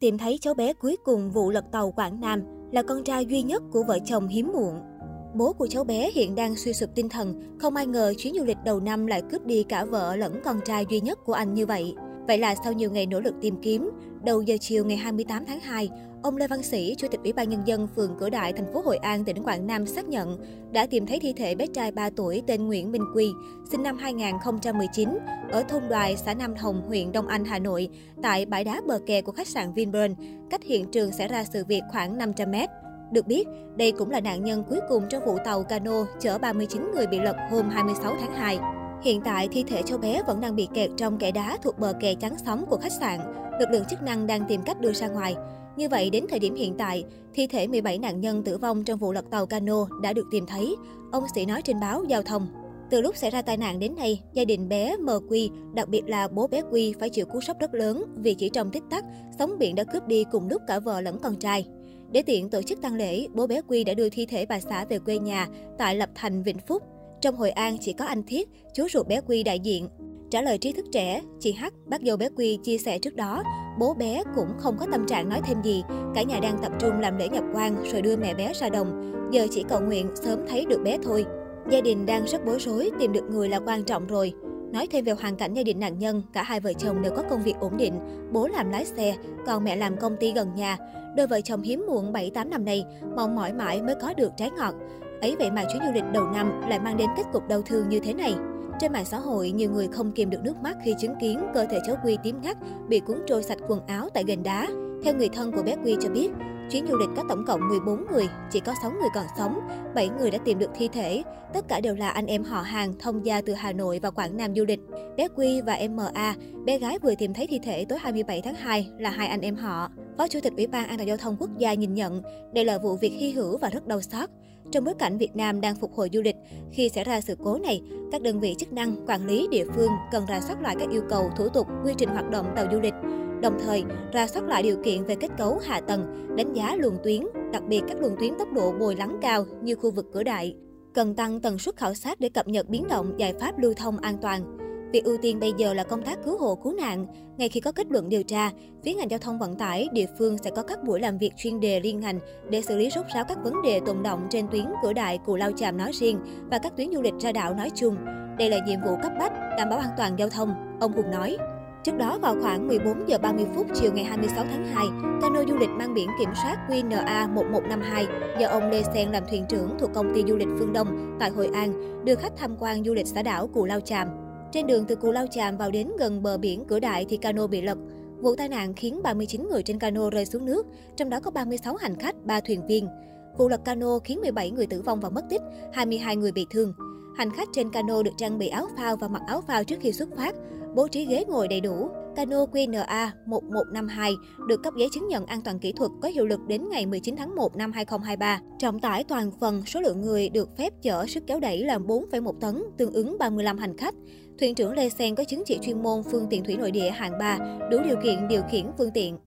Tìm thấy cháu bé cuối cùng vụ lật tàu Quảng Nam là con trai duy nhất của vợ chồng hiếm muộn. Bố của cháu bé hiện đang suy sụp tinh thần, không ai ngờ chuyến du lịch đầu năm lại cướp đi cả vợ lẫn con trai duy nhất của anh như vậy. Vậy là sau nhiều ngày nỗ lực tìm kiếm, đầu giờ chiều ngày 28 tháng 2, ông Lê Văn Sĩ, Chủ tịch Ủy ban Nhân dân phường Cửa Đại, thành phố Hội An, tỉnh Quảng Nam xác nhận đã tìm thấy thi thể bé trai 3 tuổi tên Nguyễn Minh Quy, sinh năm 2019, ở thôn Đoài, xã Nam Hồng, huyện Đông Anh, Hà Nội, tại bãi đá bờ kè của khách sạn Vinpearl, cách hiện trường xảy ra sự việc khoảng 500 mét. Được biết, đây cũng là nạn nhân cuối cùng trong vụ tàu cano chở 39 người bị lật hôm 26 tháng 2. Hiện tại, thi thể cháu bé vẫn đang bị kẹt trong kẻ đá thuộc bờ kè chắn sóng của khách sạn. Lực lượng chức năng đang tìm cách đưa ra ngoài. Như vậy, đến thời điểm hiện tại, thi thể 17 nạn nhân tử vong trong vụ lật tàu cano đã được tìm thấy. Ông Sĩ nói trên báo Giao thông. Từ lúc xảy ra tai nạn đến nay, gia đình bé MQ, đặc biệt là bố bé Quy phải chịu cú sốc rất lớn vì chỉ trong tích tắc, sóng biển đã cướp đi cùng lúc cả vợ lẫn con trai. Để tiện tổ chức tang lễ, bố bé Quy đã đưa thi thể bà xã về quê nhà tại Lập Thành, Vĩnh Phúc. Trong Hội An chỉ có anh Thiết, chú ruột bé Quy đại diện. Trả lời trí thức trẻ, chị H, bác dâu bé Quy chia sẻ trước đó, bố bé cũng không có tâm trạng nói thêm gì. Cả nhà đang tập trung làm lễ nhập quan rồi đưa mẹ bé ra đồng. Giờ chỉ cầu nguyện sớm thấy được bé thôi. Gia đình đang rất bối rối, tìm được người là quan trọng rồi. Nói thêm về hoàn cảnh gia đình nạn nhân, cả hai vợ chồng đều có công việc ổn định. Bố làm lái xe, còn mẹ làm công ty gần nhà. Đôi vợ chồng hiếm muộn 7-8 năm nay, mong mỏi mãi mới có được trái ngọt. Ấy vậy mà chuyến du lịch đầu năm lại mang đến kết cục đau thương như thế này. Trên mạng xã hội, nhiều người không kìm được nước mắt khi chứng kiến cơ thể cháu Quy tím ngắt bị cuốn trôi sạch quần áo tại gành đá. Theo người thân của bé Quy cho biết, chuyến du lịch có tổng cộng 14 người, chỉ có 6 người còn sống, 7 người đã tìm được thi thể. Tất cả đều là anh em họ hàng thông gia từ Hà Nội và Quảng Nam du lịch. Bé Quy và em MA, bé gái vừa tìm thấy thi thể tối 27 tháng 2 là hai anh em họ. Phó Chủ tịch Ủy ban An toàn giao thông quốc gia nhìn nhận đây là vụ việc hy hữu và rất đau xót. Trong bối cảnh Việt Nam đang phục hồi du lịch, khi xảy ra sự cố này, các đơn vị chức năng, quản lý địa phương cần rà soát lại các yêu cầu, thủ tục, quy trình hoạt động tàu du lịch. Đồng thời, ra soát lại điều kiện về kết cấu hạ tầng, đánh giá luồng tuyến, đặc biệt các luồng tuyến tốc độ bồi lắng cao như khu vực cửa đại. Cần tăng tần suất khảo sát để cập nhật biến động giải pháp lưu thông an toàn. Việc ưu tiên bây giờ là công tác cứu hộ cứu nạn. Ngay khi có kết luận điều tra, phía ngành giao thông vận tải, địa phương sẽ có các buổi làm việc chuyên đề liên ngành để xử lý rốt ráo các vấn đề tồn động trên tuyến cửa đại Cù Lao Chàm nói riêng và các tuyến du lịch ra đảo nói chung. Đây là nhiệm vụ cấp bách, đảm bảo an toàn giao thông, ông Hùng nói. Trước đó vào khoảng 14 giờ 30 phút chiều ngày 26 tháng 2, cano du lịch mang biển kiểm soát QNA 1152 do ông Lê Sen làm thuyền trưởng thuộc công ty du lịch Phương Đông tại Hội An đưa khách tham quan du lịch xã đảo Cù Lao Chàm. Trên đường từ Cù Lao Chàm vào đến gần bờ biển Cửa Đại thì cano bị lật. Vụ tai nạn khiến 39 người trên cano rơi xuống nước, trong đó có 36 hành khách, 3 thuyền viên. Vụ lật cano khiến 17 người tử vong và mất tích, 22 người bị thương. Hành khách trên cano được trang bị áo phao và mặc áo phao trước khi xuất phát, bố trí ghế ngồi đầy đủ. Cano QNA 1152 được cấp giấy chứng nhận an toàn kỹ thuật có hiệu lực đến ngày 19 tháng 1 năm 2023. Trọng tải toàn phần, số lượng người được phép chở sức kéo đẩy là 4,1 tấn, tương ứng 35 hành khách. Thuyền trưởng Lê Sen có chứng chỉ chuyên môn phương tiện thủy nội địa hạng 3, đủ điều kiện điều khiển phương tiện.